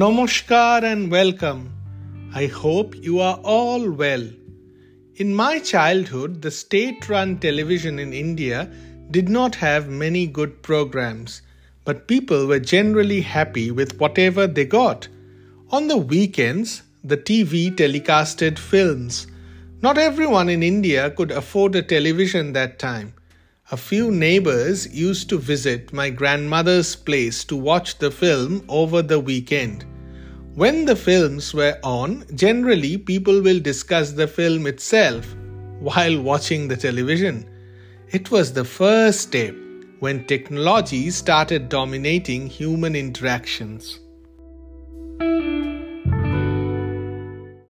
Namaskar and welcome. I hope you are all well. In my childhood, the state run television in India did not have many good programs, but people were generally happy with whatever they got. On the weekends, the TV telecasted films. Not everyone in India could afford a television that time. A few neighbors used to visit my grandmother's place to watch the film over the weekend. When the films were on, generally people will discuss the film itself while watching the television. It was the first step when technology started dominating human interactions.